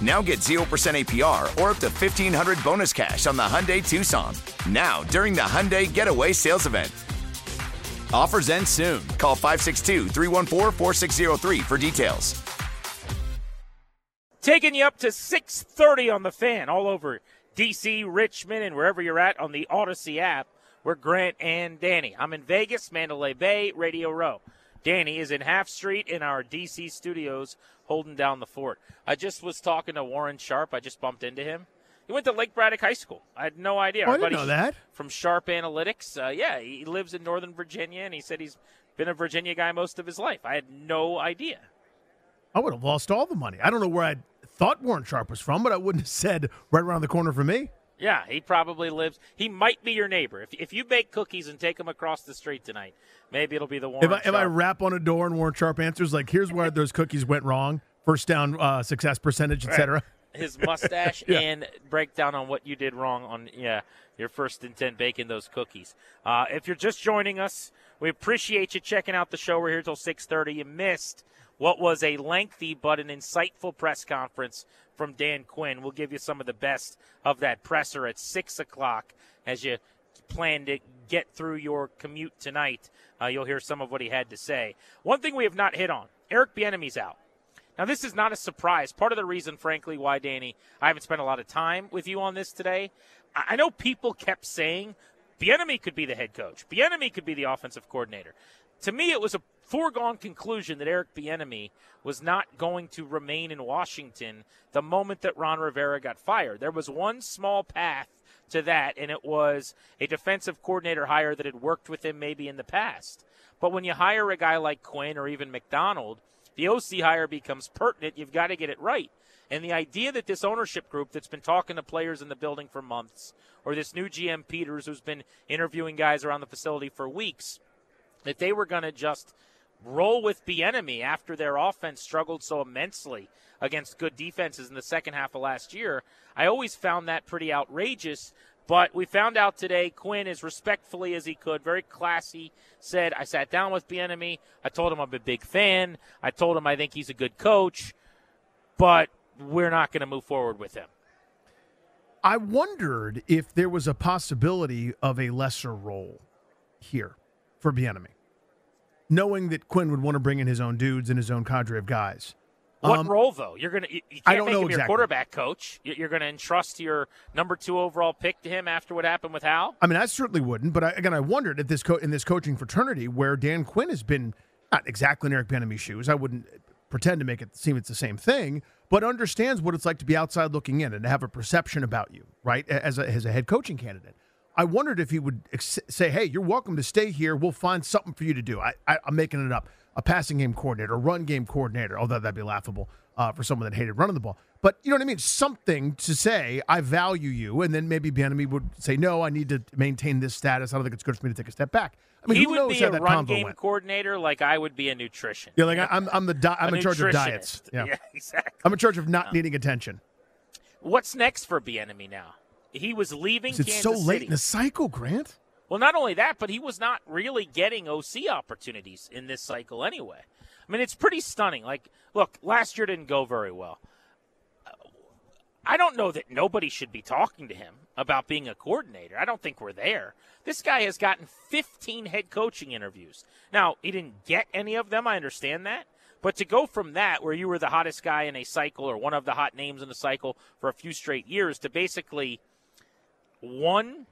Now get 0% APR or up to 1500 bonus cash on the Hyundai Tucson. Now, during the Hyundai Getaway Sales Event. Offers end soon. Call 562 314 4603 for details. Taking you up to 6:30 on the fan all over DC, Richmond, and wherever you're at on the Audacy app. We're Grant and Danny. I'm in Vegas, Mandalay Bay, Radio Row. Danny is in Half Street in our DC studios holding down the fort. I just was talking to Warren Sharp. I just bumped into him. He went to Lake Braddock High School. I had no idea. Oh, I didn't know that. From Sharp Analytics. Uh, yeah, he lives in Northern Virginia, and he said he's been a Virginia guy most of his life. I had no idea. I would have lost all the money. I don't know where I thought Warren Sharp was from, but I wouldn't have said right around the corner for me. Yeah, he probably lives. He might be your neighbor. If, if you bake cookies and take them across the street tonight, maybe it'll be the Warren. If I, if I rap on a door and Warren Sharp answers like, "Here's where those cookies went wrong," first down uh, success percentage, etc. his mustache Yeah. and break down on what you did wrong on yeah your first intent baking those cookies. Uh, if you're just joining us, we appreciate you checking out the show. We're here till 6:30. You missed what was a lengthy but an insightful press conference from Dan Quinn. We'll give you some of the best of that presser at six o'clock as you plan to get through your commute tonight. Uh, you'll hear some of what he had to say. One thing we have not hit on: Eric Bieniemy's out. Now, this is not a surprise. Part of the reason, frankly, why, Danny, I haven't spent a lot of time with you on this today. I know people kept saying Bieniemy could be the head coach. Bieniemy could be the offensive coordinator. To me, it was a foregone conclusion that Eric Bieniemy was not going to remain in Washington the moment that Ron Rivera got fired. There was one small path to that, and it was a defensive coordinator hire that had worked with him maybe in the past. But when you hire a guy like Quinn or even McDonald, the OC hire becomes pertinent. You've got to get it right. And the idea that this ownership group that's been talking to players in the building for months, or this new GM Peters who's been interviewing guys around the facility for weeks, that they were going to just roll with Bieniemy after their offense struggled so immensely against good defenses in the second half of last year. I always found that pretty outrageous. But we found out today Quinn, as respectfully as he could, very classy, said, I sat down with Bieniemy. I told him I'm a big fan. I told him I think he's a good coach, but we're not going to move forward with him. I wondered if there was a possibility of a lesser role here for Bieniemy, knowing that Quinn would want to bring in his own dudes and his own cadre of guys. What Um, role though? You're gonna you, you I can't don't make know him your quarterback coach. You- You're gonna entrust your number two overall pick to him after what happened with Howell. I mean, I certainly wouldn't. But I, again, I wondered if this co- in this coaching fraternity where Dan Quinn has been not exactly in Eric Bieniemy's shoes. I wouldn't pretend to make it seem it's the same thing, but understands what it's like to be outside looking in and to have a perception about you, right? As a, as a head coaching candidate. I wondered if he would ex- say, "Hey, you're welcome to stay here. We'll find something for you to do." I, I, I'm making it up. A passing game coordinator, a run game coordinator. Although that'd be laughable uh, for someone that hated running the ball. But you know what I mean? Something to say, I value you, and then maybe Bieniemy would say, "No, I need to maintain this status. I don't think it's good for me to take a step back." I mean, he would be a that run game went? coordinator, like I would be a nutrition. Yeah, like I- I'm, I'm the di- I'm A in charge of diets. nutritionist. Yeah. exactly. I'm in charge of not needing attention. What's next for Bieniemy now? He was leaving It's Kansas so late City. in the cycle, Grant. Well, not only that, but he was not really getting OC opportunities in this cycle anyway. I mean, it's pretty stunning. Like, look, last year didn't go very well. I don't know that nobody should be talking to him about being a coordinator. I don't think we're there. This guy has gotten 15 head coaching interviews. Now, he didn't get any of them. I understand that. But to go from that, where you were the hottest guy in a cycle or one of the hot names in the cycle for a few straight years, to basically one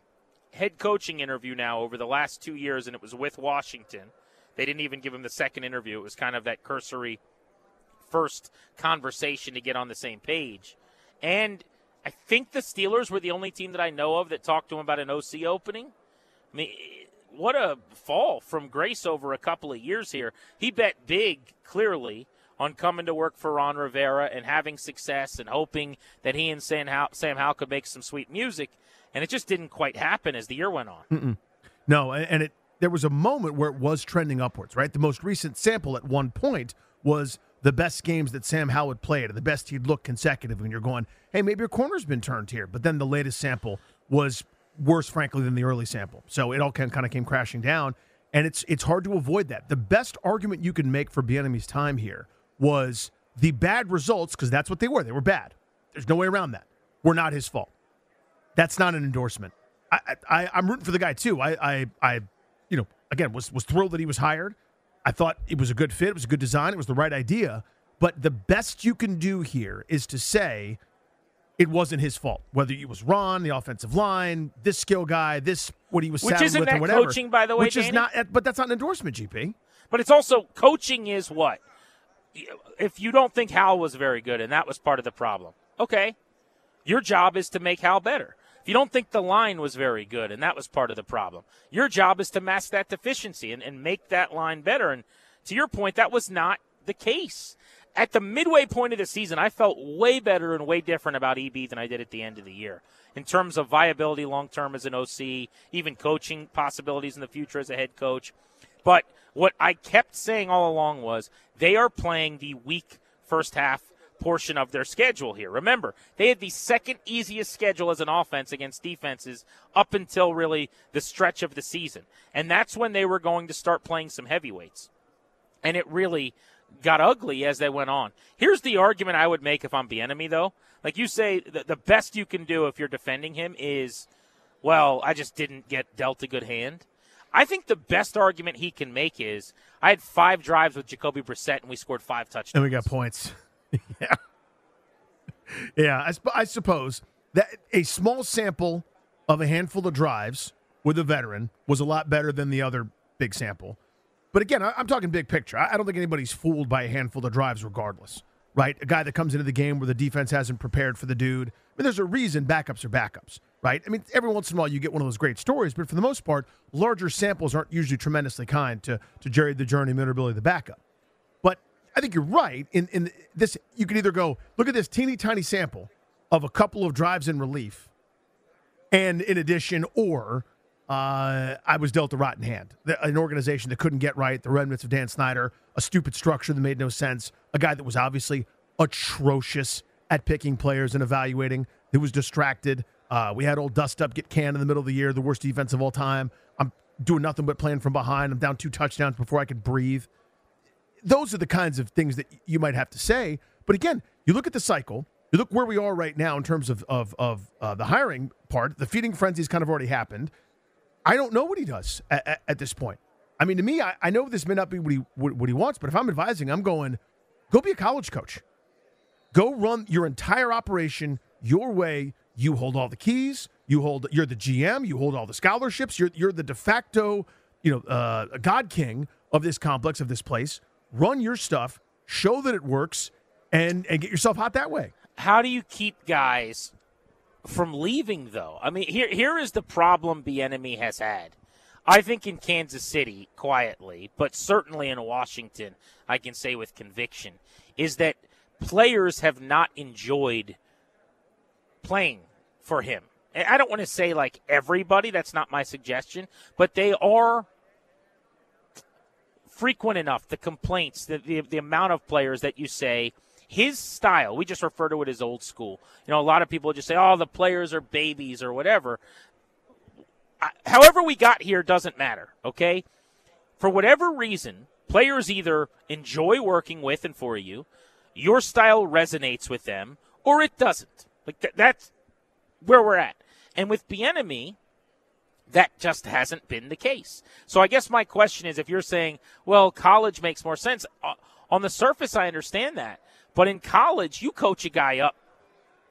head coaching interview now over the last two years, and it was with Washington. They didn't even give him the second interview. It was kind of that cursory first conversation to get on the same page. And I think the Steelers were the only team that I know of that talked to him about an OC opening. I mean, what a fall from grace over a couple of years here. He bet big, clearly, on coming to work for Ron Rivera and having success and hoping that he and Sam Howell, Sam Howell could make some sweet music. And it just didn't quite happen as the year went on. Mm-mm. No, and it there was a moment where it was trending upwards, right? The most recent sample at one point was the best games that Sam had played, the best he'd looked consecutive. And you're going, hey, maybe your corner's been turned here. But then the latest sample was worse, frankly, than the early sample. So it all kind of came crashing down. And it's it's hard to avoid that. The best argument you can make for Bieniemy's time here was the bad results, because that's what they were. They were bad. There's no way around that. Were not his fault. That's not an endorsement. I, I I'm rooting for the guy too. I I I you know again was was thrilled that he was hired. I thought it was a good fit. It was a good design. It was the right idea. But the best you can do here is to say it wasn't his fault. Whether it was Ron, the offensive line, this skill guy, this what he was which isn't with, that or whatever. coaching, by the way, which is not. Eh, but that's not an endorsement, GP. But it's also coaching is what? If you don't think Howell was very good and that was part of the problem, okay. Your job is to make Howell better. You don't think the line was very good and that was part of the problem, your job is to mask that deficiency and, and make that line better. And to your point, that was not the case. At the midway point of the season, I felt way better and way different about EB than I did at the end of the year in terms of viability long term as an OC, even coaching possibilities in the future as a head coach. But what I kept saying all along was they are playing the weak first half portion of their schedule here. Remember, they had the second easiest schedule as an offense against defenses up until really the stretch of the season. And that's when they were going to start playing some heavyweights. And it really got ugly as they went on. Here's the argument I would make if I'm Bieniemy, though. Like you say, the, the best you can do if you're defending him is, well, I just didn't get dealt a good hand. I think the best argument he can make is I had five drives with Jacoby Brissett and we scored five touchdowns. And we got points. yeah. Yeah, I, I suppose that a small sample of a handful of drives with a veteran was a lot better than the other big sample. But again, I, am talking big picture. I, I don't think anybody's fooled by a handful of drives, regardless, right? A guy that comes into the game where the defense hasn't prepared for the dude. I mean, there's a reason backups are backups, right? I mean, every once in a while you get one of those great stories, but for the most part, larger samples aren't usually tremendously kind to, to Jerry the journeyman or Billy the backup. I think you're right. In, in this, you can either go, look at this teeny tiny sample of a couple of drives in relief, and in addition, or uh, I was dealt a rotten hand. An organization that couldn't get right, the remnants of Dan Snyder, a stupid structure that made no sense, a guy that was obviously atrocious at picking players and evaluating, who was distracted. Uh, we had old dust up, get canned in the middle of the year, the worst defense of all time. I'm doing nothing but playing from behind. I'm down two touchdowns before I could breathe. Those are the kinds of things that you might have to say. But again, you look at the cycle. You look where we are right now in terms of of, of uh, the hiring part. The feeding frenzy's kind of already happened. I don't know what he does at, at, at this point. I mean, to me, I, I, know this may not be what he what, what he wants, but if I'm advising, I'm going, go be a college coach. Go run your entire operation your way. You hold all the keys. You hold. You're the GM. You hold all the scholarships. You're you're the de facto, you know, uh, God King of this complex of this place. Run your stuff. Show that it works, and and get yourself hot that way. How do you keep guys from leaving though. I mean, here here is the problem Bieniemy has had. I think in Kansas City, quietly, but certainly in Washington, I can say with conviction, is that players have not enjoyed playing for him. I don't want to say like everybody, that's not my suggestion, but they are frequent enough, the complaints, the, the, the amount of players that you say – his style, we just refer to it as old school. You know, a lot of people just say, oh, the players are babies or whatever. However, we got here doesn't matter, okay? For whatever reason, players either enjoy working with and for you, your style resonates with them, or it doesn't. Like th- that's where we're at. And with Bieniemy, that just hasn't been the case. So I guess my question is if you're saying, well, college makes more sense, uh, on the surface, I understand that. But in college, you coach a guy up,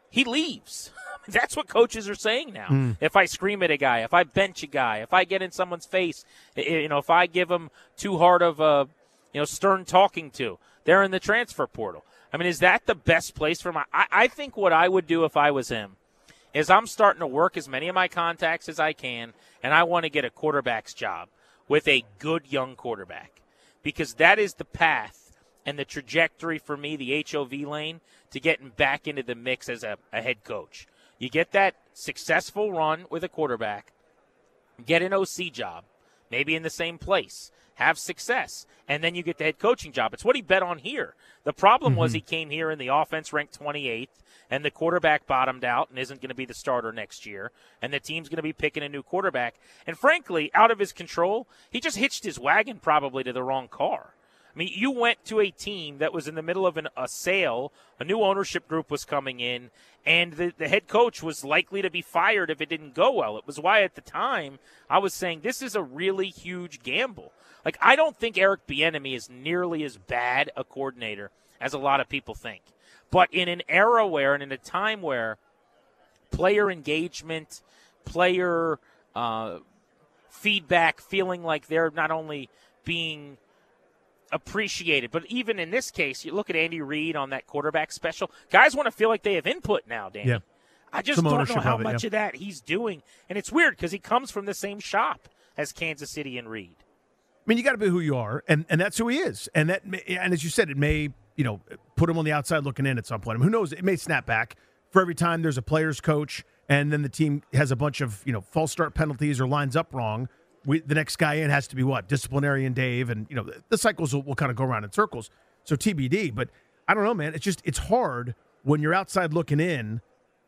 he leaves. That's what coaches are saying now. Mm. If I scream at a guy, if I bench a guy, if I get in someone's face, you know, if I give them too hard of a, you know, stern talking to, they're in the transfer portal. I mean, is that the best place for my? I, I think what I would do if I was him is I'm starting to work as many of my contacts as I can, and I want to get a quarterback's job with a good young quarterback because that is the path and the trajectory for me, the HOV lane, to getting back into the mix as a, a head coach. You get that successful run with a quarterback, get an OC job, maybe in the same place, have success, and then you get the head coaching job. It's what he bet on here. The problem mm-hmm. was he came here and the offense ranked 28th, and the quarterback bottomed out and isn't going to be the starter next year, and the team's going to be picking a new quarterback. And frankly, out of his control, he just hitched his wagon probably to the wrong car. I mean, you went to a team that was in the middle of an, a sale, a new ownership group was coming in, and the, the head coach was likely to be fired if it didn't go well. It was why at the time I was saying this is a really huge gamble. Like, I don't think Eric Bieniemy is nearly as bad a coordinator as a lot of people think. But in an era where, and in a time where player engagement, player uh, feedback, feeling like they're not only being appreciated. But even in this case, you look at Andy Reid on that quarterback special. Guys want to feel like they have input now, Danny. Yeah. I just Some don't know how it, much yeah. of that he's doing. And it's weird because he comes from the same shop as Kansas City and Reid. I mean, you got to be who you are, and, and that's who he is. And that, and as you said, it may you know put him on the outside looking in at some point. I mean, who knows? It may snap back for every time there's a player's coach, and then the team has a bunch of you know false start penalties or lines up wrong we, the next guy in has to be what disciplinarian Dave, and you know the, the cycles will, will kind of go around in circles. So TBD, but I don't know, man. It's just it's hard when you're outside looking in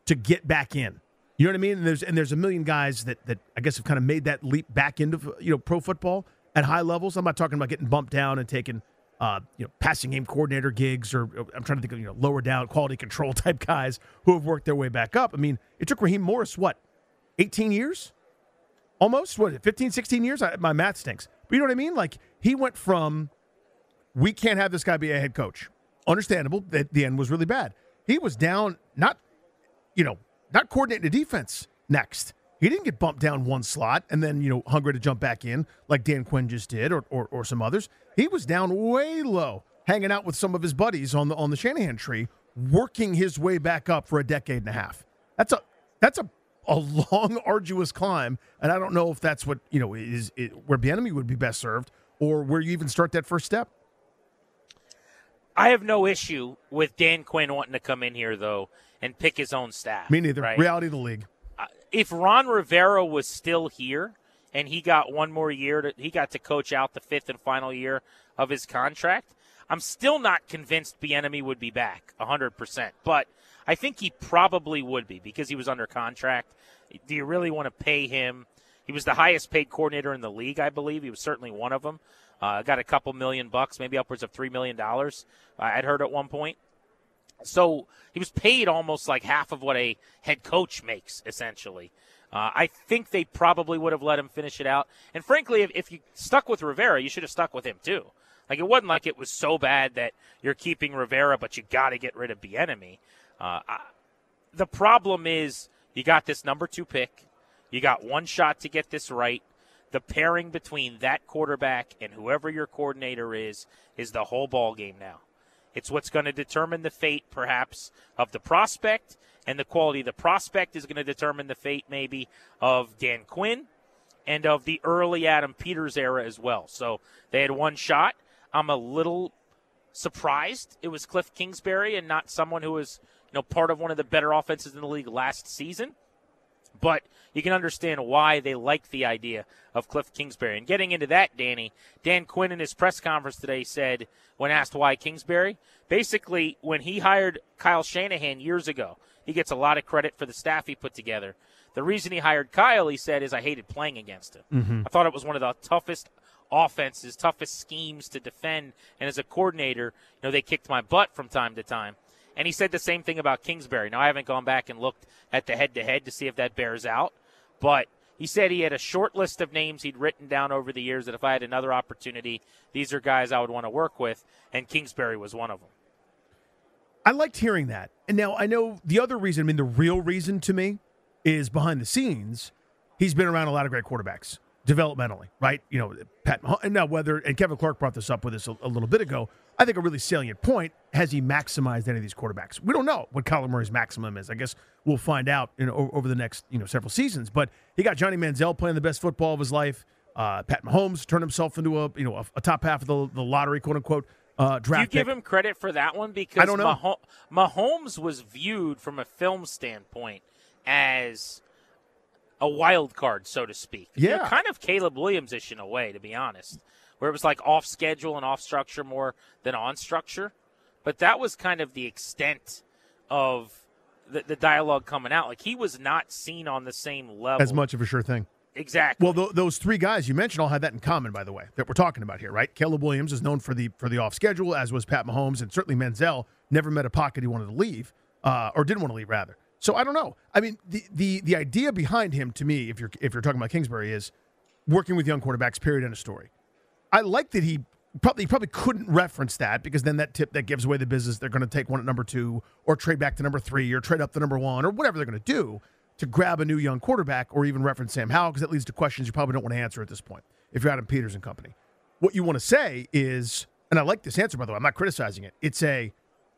to get back in. You know what I mean? And there's and there's a million guys that that I guess have kind of made that leap back into you know pro football at high levels. I'm not talking about getting bumped down and taking uh, you know passing game coordinator gigs, or I'm trying to think of you know lower down quality control type guys who have worked their way back up. I mean, it took Raheem Morris what 18 years almost what 15 16 years? I, my math stinks. But you know what i mean? Like he went from we can't have this guy be a head coach. Understandable that the end was really bad. He was down not you know not coordinating the defense next. He didn't get bumped down one slot and then you know hungry to jump back in like dan quinn just did or, or, or some others. He was down way low hanging out with some of his buddies on the on the shanahan tree working his way back up for a decade and a half. That's a that's a a long, arduous climb, and I don't know if that's what you know is it, where Bieniemy would be best served, or where you even start that first step. I have no issue with Dan Quinn wanting to come in here though and pick his own staff. Me neither. Right? Reality of the league. Uh, if Ron Rivera was still here and he got one more year, to, he got to coach out the fifth and final year of his contract. I'm still not convinced Bieniemy would be back 100%, but I think he probably would be because he was under contract. Do you really want to pay him? He was the highest paid coordinator in the league, I believe. He was certainly one of them. Uh, got a couple million bucks, maybe upwards of three million dollars. I'd heard at one point. So he was paid almost like half of what a head coach makes, essentially. Uh, I think they probably would have let him finish it out. And frankly, if, if you stuck with Rivera, you should have stuck with him too. Like it wasn't like it was so bad that you're keeping Rivera, but you got to get rid of Bieniemy. Uh, I, the problem is you got this number two pick. You got one shot to get this right. The pairing between that quarterback and whoever your coordinator is is the whole ball game now. It's what's going to determine the fate, perhaps, of the prospect, and the quality of the prospect is going to determine the fate, maybe, of Dan Quinn and of the early Adam Peters era as well. So they had one shot. I'm a little surprised it was Kliff Kingsbury and not someone who was you know, part of one of the better offenses in the league last season. But you can understand why they like the idea of Kliff Kingsbury. And getting into that, Danny, Dan Quinn in his press conference today said, when asked why Kingsbury, basically, when he hired Kyle Shanahan years ago, he gets a lot of credit for the staff he put together. The reason he hired Kyle, he said, is I hated playing against him. Mm-hmm. I thought it was one of the toughest offenses, toughest schemes to defend. And as a coordinator, you know, they kicked my butt from time to time. And he said the same thing about Kingsbury. Now, I haven't gone back and looked at the head to head to see if that bears out, but he said he had a short list of names he'd written down over the years that if I had another opportunity, these are guys I would want to work with, and Kingsbury was one of them. I liked hearing that. And now I know the other reason, I mean, the real reason to me is behind the scenes, he's been around a lot of great quarterbacks developmentally, right? You know, Pat, now whether, and Kevin Clark brought this up with us a, a, little bit ago. I think a really salient point has he maximized any of these quarterbacks? We don't know what Kyler Murray's maximum is. I guess we'll find out you know, over the next you know several seasons. But he got Johnny Manziel playing the best football of his life. Uh, Pat Mahomes turned himself into a you know a, a top half of the, the lottery, quote unquote. Uh, draft Do you give pick. him credit for that one? Because I don't know. Mahomes was viewed from a film standpoint as a wild card, so to speak. Yeah. You know, kind of Caleb Williams ish in a way, to be honest, where it was like off schedule and off structure more than on structure. But that was kind of the extent of the, the dialogue coming out. Like he was not seen on the same level as much of a sure thing. Exactly. Well, th- those three guys you mentioned all had that in common, by the way, that we're talking about here, right? Caleb Williams is known for the for the off schedule, as was Pat Mahomes, and certainly Manziel never met a pocket he wanted to leave, uh, or didn't want to leave rather. So I don't know. I mean, the the the idea behind him, to me, if you're if you're talking about Kingsbury, is working with young quarterbacks. Period. End of story. I like that he probably he probably couldn't reference that because then that tip that gives away the business. They're going to take one at number two, or trade back to number three, or trade up to number one, or whatever they're going to do to grab a new young quarterback, or even reference Sam Howell because that leads to questions you probably don't want to answer at this point if you're Adam Peters and company. What you want to say is, and I like this answer by the way. I'm not criticizing it. It's a,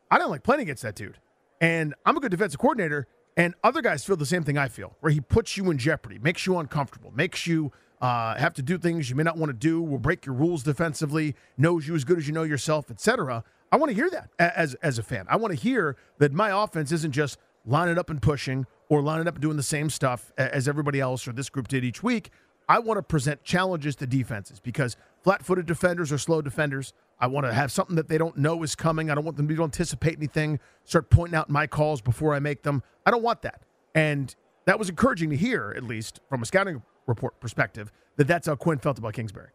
I don't like playing against that dude. And I'm a good defensive coordinator, and other guys feel the same thing I feel, where he puts you in jeopardy, makes you uncomfortable, makes you uh, have to do things you may not want to do, will break your rules defensively, knows you as good as you know yourself, etc. I want to hear that as as a fan. I want to hear that my offense isn't just lining up and pushing or lining up and doing the same stuff as everybody else or this group did each week. I want to present challenges to defenses because flat-footed defenders are slow defenders. I want to have something that they don't know is coming. I don't want them to anticipate anything, start pointing out my calls before I make them. I don't want that. And that was encouraging to hear, at least from a scouting report perspective, that that's how Quinn felt about Kingsbury.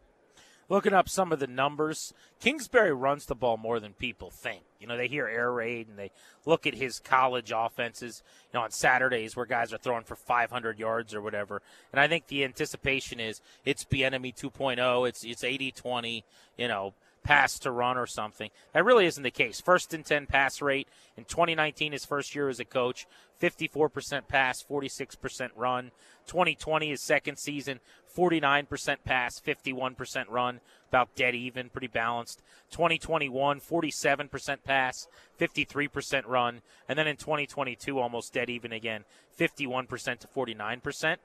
Looking up some of the numbers, Kingsbury runs the ball more than people think. You know, they hear air raid and they look at his college offenses, you know, on Saturdays where guys are throwing for 500 yards or whatever. And I think the anticipation is it's Bieniemy 2.0, it's it's 80-20, you know, pass to run or something. That really isn't the case. First and 10 pass rate in 2019, his first year as a coach, 54% pass, 46% run. 2020, his second season, 49% pass, 51% run, about dead even, pretty balanced. 2021, 47% pass, 53% run. And then in 2022, almost dead even again, 51% to 49%.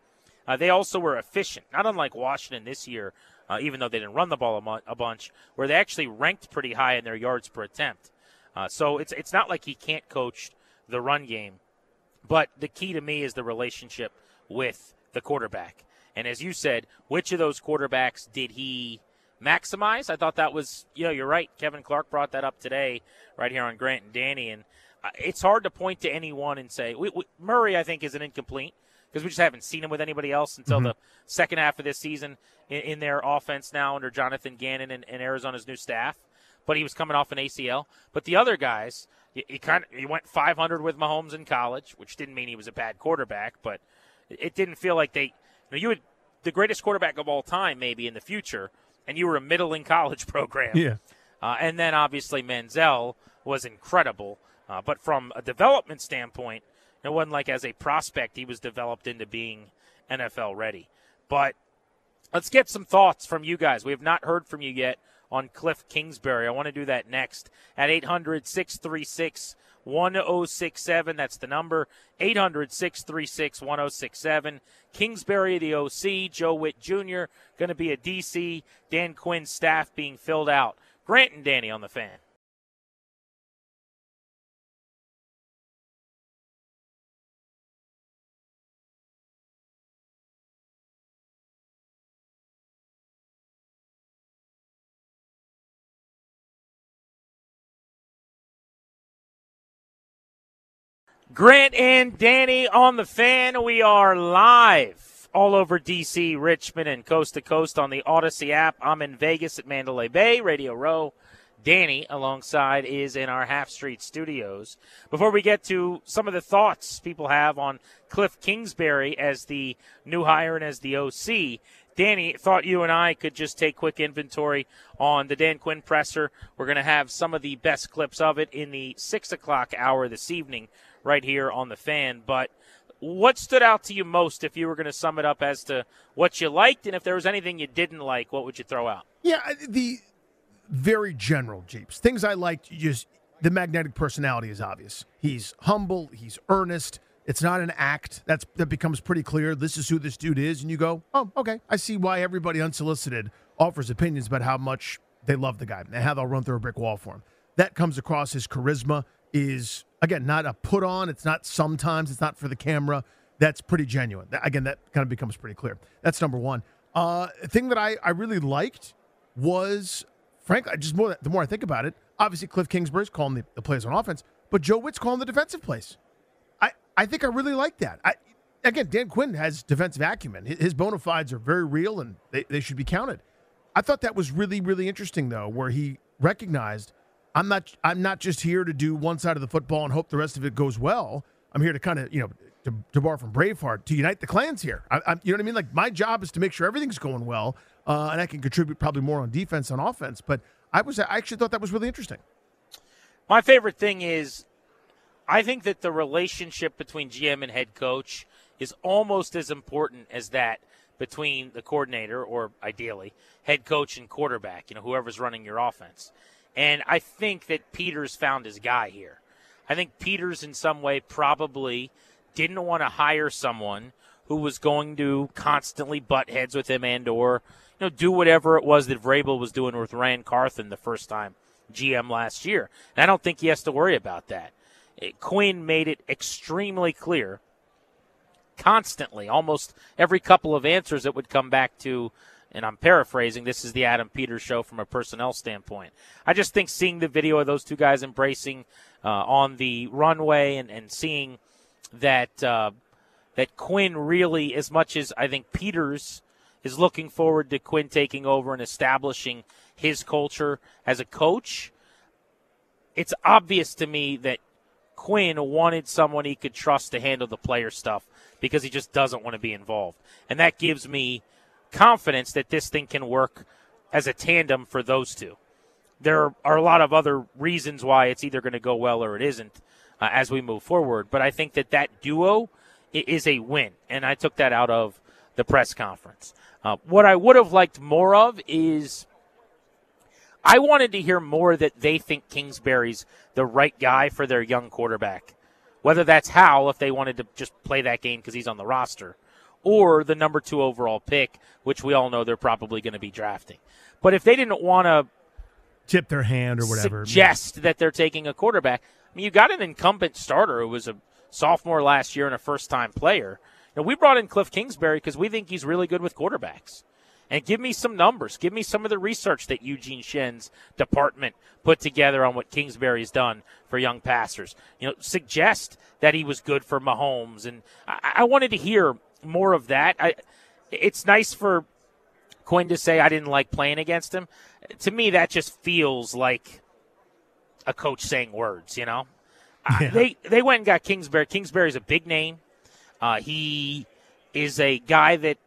Uh, they also were efficient, not unlike Washington this year, uh, even though they didn't run the ball a, mu- a, bunch, where they actually ranked pretty high in their yards per attempt. Uh, so it's it's not like he can't coach the run game, but the key to me is the relationship with the quarterback. And as you said, which of those quarterbacks did he maximize? I thought that was, you know, you're right. Kevin Clark brought that up today, right here on Grant and Danny, and uh, it's hard to point to anyone and say we, we, Murray. I think is an incomplete because we just haven't seen him with anybody else until mm-hmm. the second half of this season in, in their offense now under Jonathan Gannon and, and, Arizona's new staff. But he was coming off an ACL. But the other guys, he, he kind of he went 500 with Mahomes in college, which didn't mean he was a bad quarterback, but it, it didn't feel like they. You, know, you would the greatest quarterback of all time maybe in the future, and you were a middling college program. Yeah. Uh, and then obviously Manziel was incredible, uh, but from a development standpoint, it wasn't like as a prospect he was developed into being NFL ready. But let's get some thoughts from you guys. We have not heard from you yet on Kliff Kingsbury. I want to do that next at 800 636 1067. That's the number 800 636 1067. Kingsbury, the OC, Joe Whitt Jr., going to be a DC. Dan Quinn staff being filled out. Grant and Danny on the fan. Grant and Danny on the fan. We are live all over DC, Richmond, and coast to coast on the Audacy app. I'm in Vegas at Mandalay Bay, Radio Row, Danny alongside is in our Half Street studios. Before we get to some of the thoughts people have on Kliff Kingsbury as the new hire and as the OC, Danny, thought you and I could just take quick inventory on the Dan Quinn presser. We're going to have some of the best clips of it in the 6 o'clock hour this evening right here on the fan. But what stood out to you most if you were going to sum it up as to what you liked and if there was anything you didn't like, what would you throw out? Yeah, the very general Jeeps. Things I liked, just the magnetic personality is obvious. He's humble, he's earnest. It's not an act. That's that becomes pretty clear. This is who this dude is, and you go, oh, okay. I see why everybody unsolicited offers opinions about how much they love the guy and how they'll run through a brick wall for him. That comes across. His charisma is again not a put on. It's not sometimes. It's not for the camera. That's pretty genuine. Again, that kind of becomes pretty clear. That's number one. Uh, thing that I I really liked was frankly just more the more I think about it. Obviously, Kliff Kingsbury's calling the, the plays on offense, but Joe Whitt's calling the defensive plays. I, I think I really like that. I, again, Dan Quinn has defensive acumen. His bona fides are very real and they, they should be counted. I thought that was really, really interesting, though, where he recognized I'm not I'm not just here to do one side of the football and hope the rest of it goes well. I'm here to kind of, you know, to, to borrow from Braveheart, to unite the clans here. I, I, you know what I mean? Like my job is to make sure everything's going well, uh, and I can contribute probably more on defense on offense. But I was I actually thought that was really interesting. My favorite thing is I think that the relationship between GM and head coach is almost as important as that between the coordinator or ideally head coach and quarterback, you know, whoever's running your offense. And I think that Peters found his guy here. I think Peters in some way probably didn't want to hire someone who was going to constantly butt heads with him and or you know do whatever it was that Vrabel was doing with Ran Carthon the first time GM last year. And I don't think he has to worry about that. Eh, Quinn made it extremely clear constantly, almost every couple of answers it would come back to, and I'm paraphrasing, this is the Adam Peters show from a personnel standpoint. I just think seeing the video of those two guys embracing uh, on the runway and, and seeing that uh, that Quinn really, as much as I think Peters is looking forward to Quinn taking over and establishing his culture as a coach, it's obvious to me that Quinn wanted someone he could trust to handle the player stuff because he just doesn't want to be involved. And that gives me confidence that this thing can work as a tandem for those two. There are a lot of other reasons why it's either going to go well or it isn't uh, as we move forward. But I think that that duo is a win. And I took that out of the press conference. Uh, what I would have liked more of is I wanted to hear more that they think Kingsbury's the right guy for their young quarterback. Whether that's Howell, if they wanted to just play that game because he's on the roster, or the number two overall pick, which we all know they're probably going to be drafting. But if they didn't want to tip their hand or whatever, suggest yeah. that they're taking a quarterback, I mean, you got an incumbent starter who was a sophomore last year and a first time player. You know, we brought in Kliff Kingsbury because we think he's really good with quarterbacks and give me some numbers. Give me some of the research that Eugene Shen's department put together on what Kingsbury's done for young passers. You know, suggest that he was good for Mahomes, and I, I wanted to hear more of that. I, it's nice for Quinn to say I didn't like playing against him. To me, that just feels like a coach saying words. You know, yeah. uh, they they went and got Kingsbury. Kingsbury's a big name. Uh, he is a guy that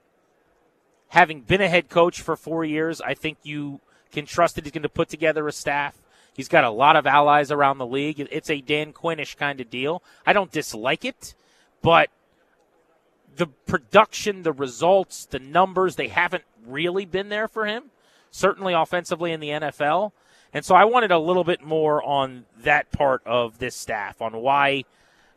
having been a head coach for four years, I think you can trust that he's going to put together a staff. He's got a lot of allies around the league. It's a Dan Quinnish kind of deal. I don't dislike it, but the production, the results, the numbers, they haven't really been there for him, certainly offensively in the NFL. And so I wanted a little bit more on that part of this staff, on why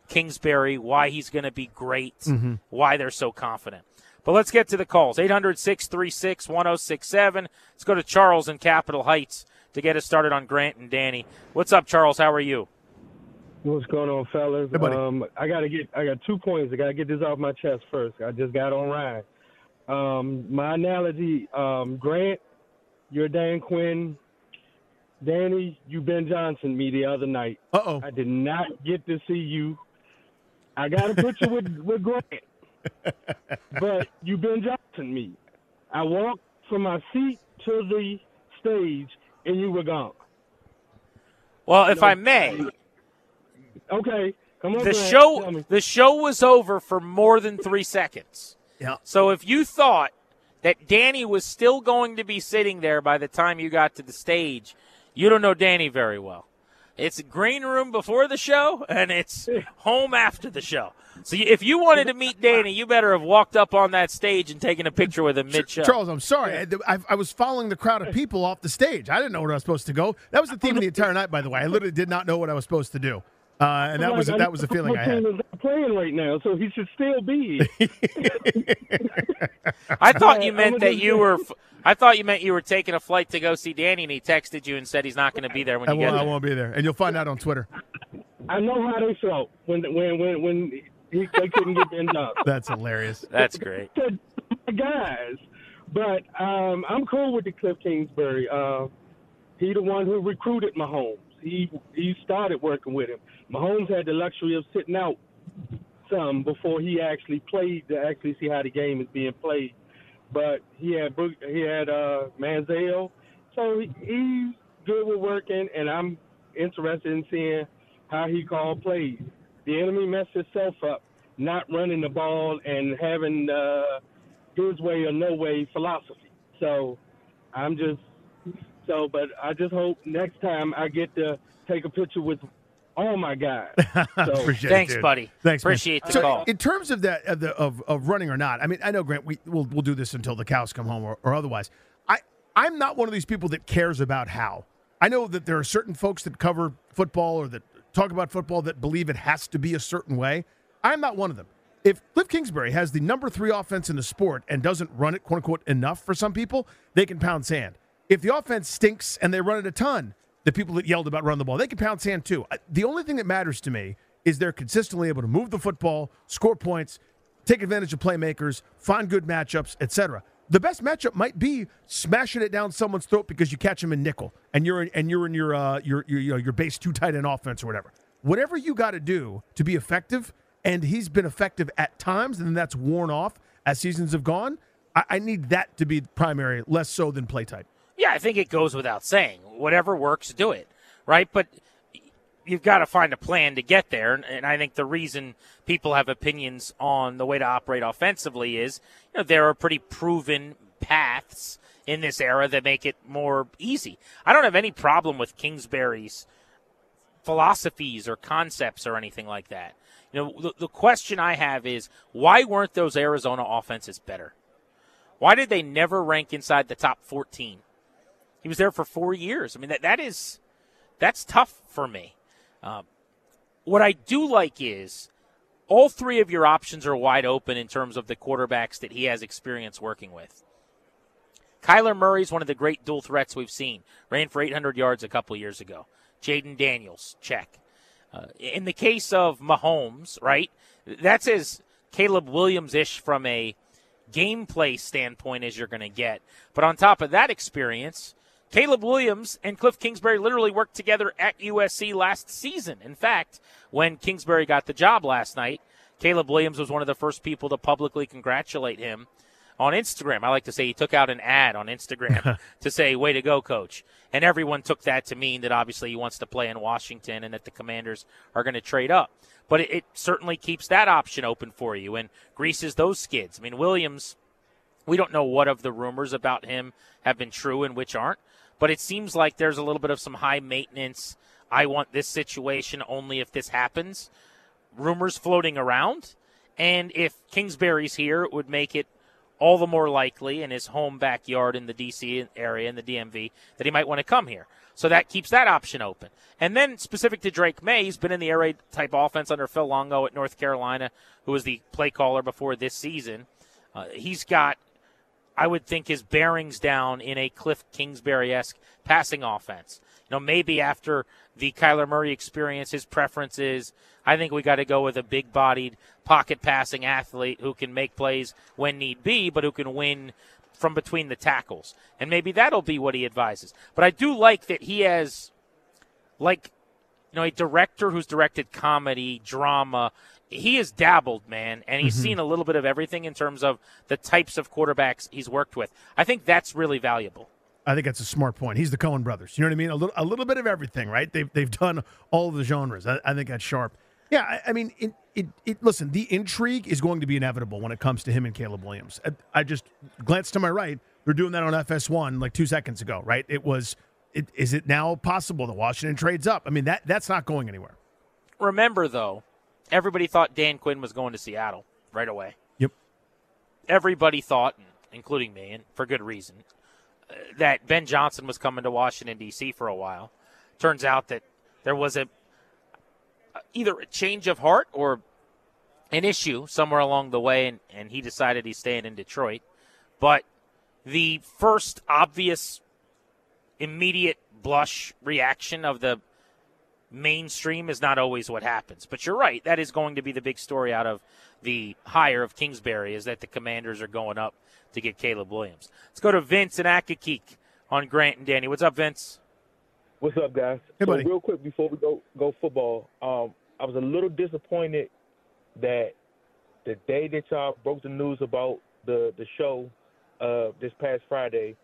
Kingsbury, why he's going to be great, mm-hmm. why they're so confident. But let's get to the calls 800 636 1067. Let's go to Charles in Capitol Heights to get us started on Grant and Danny. What's up, Charles? How are you? What's going on, fellas? Hey, um, I gotta get. I got two points. I gotta get this off my chest first. I just got on Ryan. Um, my analogy, um, Grant, you're Dan Quinn. Danny, you Ben Johnson me the other night. Uh oh. I did not get to see you. I got a picture with with Grant but you Ben Johnson me. I walked from my seat to the stage and you were gone. Well, if I may. Okay. Come on, the Grant. show the show was over for more than three seconds. Yeah. So if you thought that Danny was still going to be sitting there by the time you got to the stage, you don't know Danny very well. It's green room before the show, and it's home after the show. So if you wanted to meet Danny, you better have walked up on that stage and taken a picture with him mid-show. Charles, I'm sorry. I, I, I was following the crowd of people off the stage. I didn't know where I was supposed to go. That was the theme of the entire night, by the way. I literally did not know what I was supposed to do, uh, and that was Like, that was the feeling I had. team is playing right now, so he should still be. I thought you meant that you were. I thought you meant you were taking a flight to go see Danny, and he texted you and said he's not going to be there when I you get won't, I there. won't be there, and you'll find out on Twitter. I know how they felt when when when when he, they couldn't get Ben up. That's hilarious. That's great. said, guys. But um, I'm cool with the Kliff Kingsbury. Uh, he the one who recruited Mahomes. He he started working with him. Mahomes had the luxury of sitting out some before he actually played to actually see how the game is being played. But he had he had uh, Manziel, so he, he's good with working, and I'm interested in seeing how he called plays. Bieniemy messed himself up, not running the ball and having uh, his way or no way philosophy. So I'm just so, but I just hope next time I get to take a picture with all my guys. So Appreciate Thanks, it, buddy. Thanks, man. Appreciate the so call. In terms of that of, the, of of running or not, I mean, I know Grant. We we'll, we'll do this until the cows come home or, or otherwise. I I'm not one of these people that cares about how. I know that there are certain folks that cover football or that talk about football that believe it has to be a certain way. I'm not one of them. If Kliff Kingsbury has the number three offense in the sport and doesn't run it, quote unquote, enough for some people, they can pound sand. If the offense stinks and they run it a ton, the people that yelled about running the ball, they can pound sand too. The only thing that matters to me is they're consistently able to move the football, score points, take advantage of playmakers, find good matchups, etc. The best matchup might be smashing it down someone's throat because you catch them in nickel and you're in, and you're in your uh, your your you know, your base two tight end offense or whatever. Whatever you got to do to be effective, and he's been effective at times, and that's worn off as seasons have gone. I, I need that to be primary, less so than play type. Yeah, I think it goes without saying. Whatever works, do it. Right? But you've got to find a plan to get there. And- I think the reason people have opinions on the way to operate offensively is you know, there are pretty proven paths in this era that make it more easy. I don't have any problem with Kingsbury's philosophies or concepts or anything like that. You know, the, the question I have is why weren't those Arizona offenses better? Why did they never rank inside the top 14? He was there for four years. I mean, that, that is that's tough for me. Um, what I do like is all three of your options are wide open in terms of the quarterbacks that he has experience working with. Kyler Murray's one of the great dual threats we've seen. Ran for 800 yards a couple years ago. Jayden Daniels, check. Uh, in the case of Mahomes, right? That's as Caleb Williams ish from a gameplay standpoint as you're going to get. But on top of that experience, Caleb Williams and Kliff Kingsbury literally worked together at USC last season. In fact, when Kingsbury got the job last night, Caleb Williams was one of the first people to publicly congratulate him on Instagram. I like to say he took out an ad on Instagram to say, way to go, coach. And everyone took that to mean that obviously he wants to play in Washington and that the commanders are going to trade up. But it, it certainly keeps that option open for you and greases those skids. I mean, Williams, we don't know what of the rumors about him have been true and which aren't, but it seems like there's a little bit of some high maintenance. I want this situation only if this happens. Rumors floating around. And if Kingsbury's here, it would make it all the more likely in his home backyard in the DC area, in the DMV, that he might want to come here. So that keeps that option open. And then specific to Drake Maye, he's been in the air raid type offense under Phil Longo at North Carolina, who was the play caller before this season. Uh, he's got, I would think, his bearings down in a Kliff Kingsbury esque passing offense. You know, maybe after the Kyler Murray experience, his preference is I think we got to go with a big bodied pocket passing athlete who can make plays when need be, but who can win from between the tackles. And maybe that'll be what he advises. But I do like that he has, like, you know, a director who's directed comedy, drama. He has dabbled, man, and he's mm-hmm. seen a little bit of everything in terms of the types of quarterbacks he's worked with. I think that's really valuable. I think that's a smart point. He's the Coen brothers. You know what I mean? A little, a little bit of everything, right? They've they've done all the genres. I, I think that's sharp. Yeah, I, I mean, it, it, it, Listen, the intrigue is going to be inevitable when it comes to him and Caleb Williams. I, I just glanced to my right. They're doing that on FS1 like two seconds ago, right? It was. It, is it now possible that Washington trades up? I mean, that that's not going anywhere. Remember, though, everybody thought Dan Quinn was going to Seattle right away. Yep. Everybody thought, including me, and for good reason, uh, that Ben Johnson was coming to Washington D.C. for a while. Turns out that there was a either a change of heart or an issue somewhere along the way, and, and he decided he's staying in Detroit. But the first obvious, immediate blush reaction of the mainstream is not always what happens. But you're right. That is going to be the big story out of the hire of Kingsbury is that the commanders are going up to get Caleb Williams. Let's go to Vince and Accokeek on Grant and Danny. What's up, Vince? What's up, guys? Hey, so buddy. real quick before we go go football, um, I was a little disappointed that the day that y'all broke the news about the the show uh, this past Friday,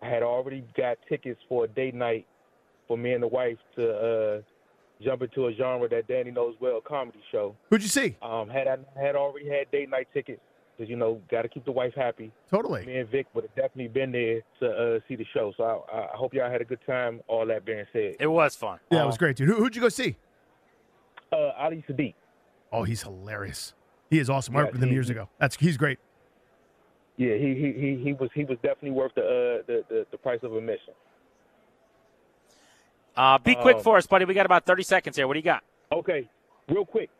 I had already got tickets for a date night for me and the wife to uh, jump into a genre that Danny knows well, a comedy show. Who'd you see? Um, had I had already had date night tickets because you know got to keep the wife happy. Totally. Me and Vic would have definitely been there to uh, see the show. So I, I hope y'all had a good time. All that being said, It was fun. Yeah, it was great, dude. Who, who'd you go see? uh, Ali Siddiq. Oh, he's hilarious. He is awesome. I Yeah, worked with him years ago. That's he's great. Yeah, he he he, he was he was definitely worth the, uh, the the the price of admission. Uh, be quick Um, for us, buddy. We got about 30 seconds here. What do you got? Okay, real quick.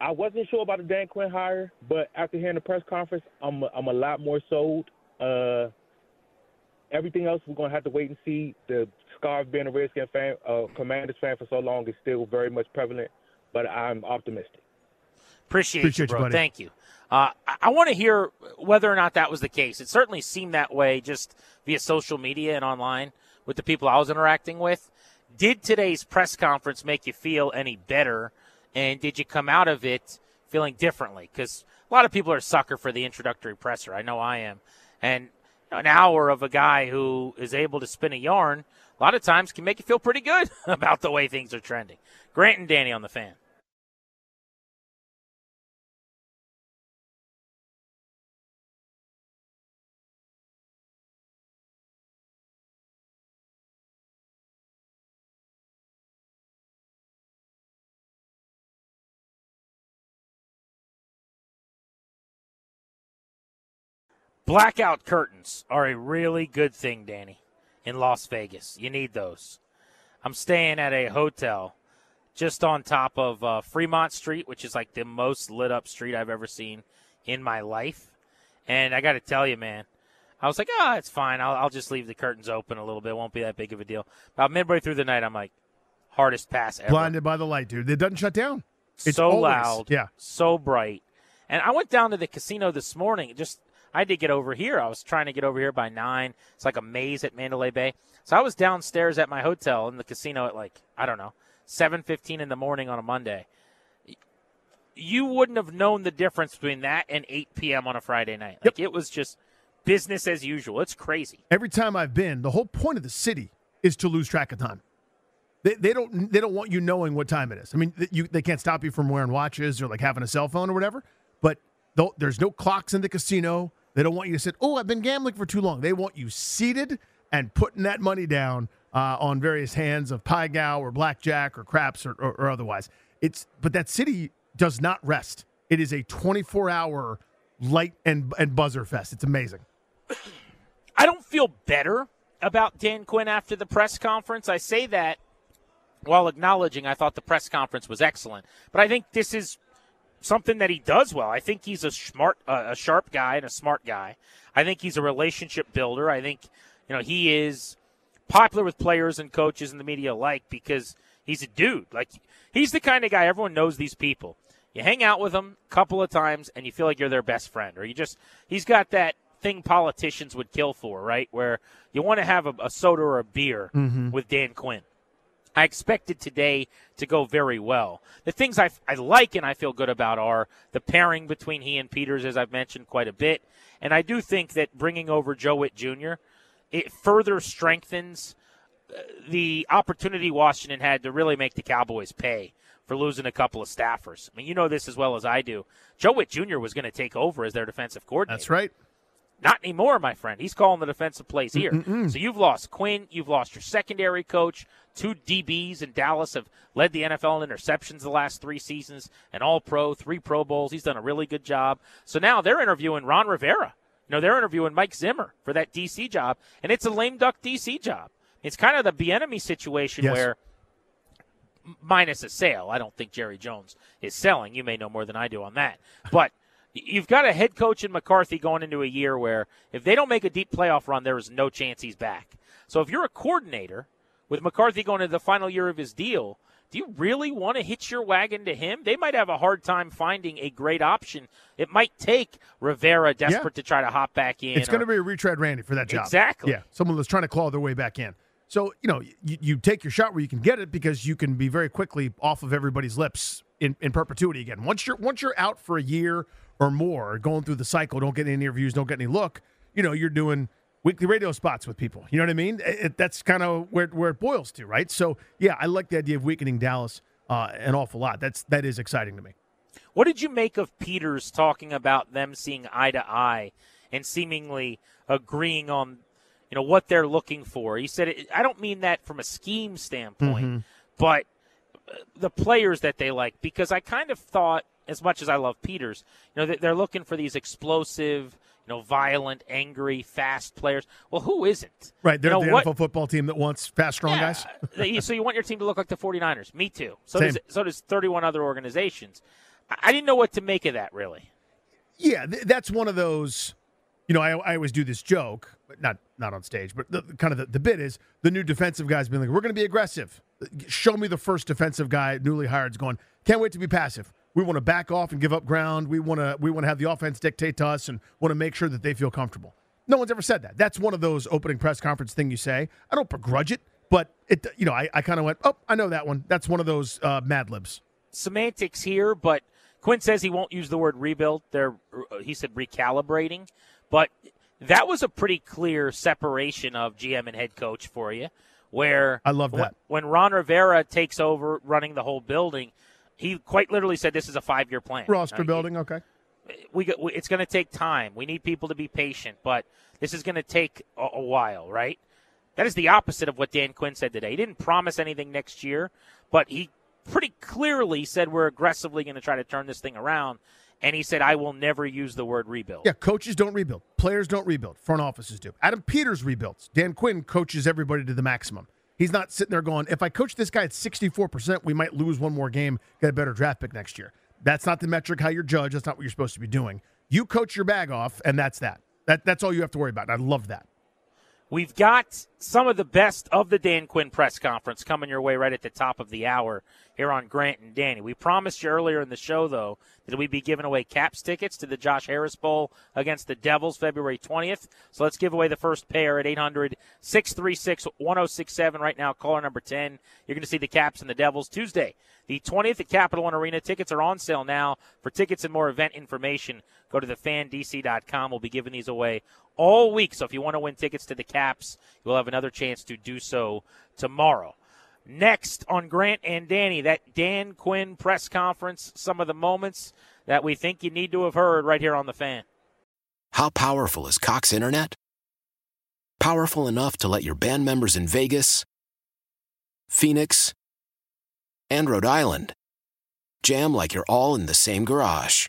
I wasn't sure about the Dan Quinn hire, but after hearing the press conference, I'm I'm a lot more sold. Uh, everything else we're gonna have to wait and see. The scar of being a Redskin fan, uh, Commanders fan for so long is still very much prevalent, but I'm optimistic. Appreciate, Appreciate you, you, bro. buddy. Thank you. Uh, I, I want to hear whether or not that was the case. It certainly seemed that way just via social media and online with the people I was interacting with. Did today's press conference make you feel any better? And did you come out of it feeling differently? Because a lot of people are sucker for the introductory presser. I know I am. And an hour of a guy who is able to spin a yarn a lot of times can make you feel pretty good about the way things are trending. Grant and Danny on the fan. Blackout curtains are a really good thing, Danny, in Las Vegas. You need those. I'm staying at a hotel just on top of uh, Fremont Street, which is like the most lit up street I've ever seen in my life. And I got to tell you, man, I was like, oh, it's fine. I'll, I'll just leave the curtains open a little bit. It won't be that big of a deal. About midway through the night, I'm like, hardest pass ever Blinded by the light, dude. It doesn't shut down. It's so always- loud, Yeah. so bright. And I went down to the casino this morning. Just I had to get over here. I was trying to get over here by nine. It's like a maze at Mandalay Bay. So I was downstairs at my hotel in the casino at like I don't know seven fifteen in the morning on a Monday. You wouldn't have known the difference between that and eight p.m. on a Friday night. Like it was just business as usual. It's crazy. Every time I've been, the whole point of the city is to lose track of time. They, they don't they don't want you knowing what time it is. I mean, you, they can't stop you from wearing watches or like having a cell phone or whatever. But there's no clocks in the casino. They don't want you to sit. Oh, I've been gambling for too long. They want you seated and putting that money down uh, on various hands of pai gow or blackjack or craps or, or, or otherwise. It's but that city does not rest. It is a 24 hour light and and buzzer fest. It's amazing. I don't feel better about Dan Quinn after the press conference. I say that while acknowledging I thought the press conference was excellent. But I think this is something that he does well. I think he's a smart, uh, a sharp guy and a smart guy. I think he's a relationship builder. I think you know he is popular with players and coaches and the media alike because he's a dude. Like he's the kind of guy everyone knows these people. You hang out with them a couple of times and you feel like you're their best friend, or you just he's got that thing politicians would kill for, right? Where you want to have a, a soda or a beer with Dan Quinn. I expected today to go very well. The things I, I like and I feel good about are the pairing between he and Peters, as I've mentioned quite a bit. And I do think that bringing over Joe Whitt Jr. it further strengthens uh, the opportunity Washington had to really make the Cowboys pay for losing a couple of staffers. I mean, you know this as well as I do. Joe Whitt Jr. was going to take over as their defensive coordinator. That's right. Not anymore, my friend. He's calling the defensive plays here. Mm-mm-mm. So you've lost Quinn. You've lost your secondary coach. Two DBs in Dallas have led the NFL in interceptions the last three seasons. An All Pro, three Pro Bowls. He's done a really good job. So now they're interviewing Ron Rivera. You know, they're interviewing Mike Zimmer for that DC job, and it's a lame duck DC job. It's kind of the Bieniemy situation yes. where minus a sale. I don't think Jerry Jones is selling. You may know more than I do on that. But you've got a head coach in McCarthy going into a year where if they don't make a deep playoff run, there is no chance he's back. So if you're a coordinator with McCarthy going into the final year of his deal, do you really want to hitch your wagon to him? They might have a hard time finding a great option. It might take Rivera desperate yeah. to try to hop back in. It's going to be a retread Randy for that job. Exactly. Yeah, someone that's trying to claw their way back in. So, you know, you, you take your shot where you can get it because you can be very quickly off of everybody's lips in, in perpetuity again. Once you're once you're out for a year or more, going through the cycle, don't get any interviews, don't get any look, you know, you're doing weekly radio spots with people. You know what I mean? It, that's kind of where, where it boils to, right? So, yeah, I like the idea of weakening Dallas uh, an awful lot. That's that is exciting to me. What did you make of Peters talking about them seeing eye to eye and seemingly agreeing on, you know, what they're looking for? He said, I don't mean that from a scheme standpoint, mm-hmm. but uh, the players that they like because I kind of thought as much as I love Peters, you know, they're looking for these explosive, you know, violent, angry, fast players. Well, who isn't? Right. They're you know, the what, NFL football team that wants fast, strong yeah, guys. Uh, so you want your team to look like the 49ers. Me too. So Same. does, so does 31 other organizations. I didn't know what to make of that, really. Yeah, th- that's one of those. You know, I, I always do this joke, but not not on stage. But the, kind of the, the bit is the new defensive guys being like, "We're going to be aggressive. Show me the first defensive guy newly hired is going. Can't wait to be passive we want to back off and give up ground. We want to we want to have the offense dictate to us and want to make sure that they feel comfortable. No one's ever said that. That's one of those opening press conference thing you say. I don't begrudge it, but it you know I, I kind of went oh I know that one. That's one of those uh, Mad Libs. Semantics here, but Quinn says he won't use the word rebuild. They're uh, he said recalibrating, but that was a pretty clear separation of GM and head coach for you. Where I love that when, when Ron Rivera takes over running the whole building he quite literally said this is a five year plan. Roster building, okay. We, we it's going to take time. We need people to be patient, but this is going to take a, a while, right? That is the opposite of what Dan Quinn said today. He didn't promise anything next year, but he pretty clearly said we're aggressively going to try to turn this thing around. And he said, I will never use the word rebuild. Yeah, coaches don't rebuild. Players don't rebuild. Front offices do. Adam Peters rebuilds. Dan Quinn coaches everybody to the maximum. He's not sitting there going, if I coach this guy at 64%, we might lose one more game, get a better draft pick next year. That's not the metric how you're judged. That's not what you're supposed to be doing. You coach your bag off, and that's that. that that's all you have to worry about. And I love that. We've got some of the best of the Dan Quinn press conference coming your way right at the top of the hour here on Grant and Danny. We promised you earlier in the show, though, that we'd be giving away caps tickets to the Josh Harris Bowl against the Devils February 20th. So let's give away the first pair at 800 636 1067. Right now, caller number 10. You're going to see the Caps and the Devils Tuesday, the 20th at Capital One Arena. Tickets are on sale now. For tickets and more event information, go to thefandc.com. We'll be giving these away all week. So if you want to win tickets to the Caps, you'll have another chance to do so tomorrow. Next on Grant and Danny, that Dan Quinn press conference, some of the moments that we think you need to have heard right here on the fan. How powerful is Cox Internet? Powerful enough to let your band members in Vegas, Phoenix, and Rhode Island jam like you're all in the same garage.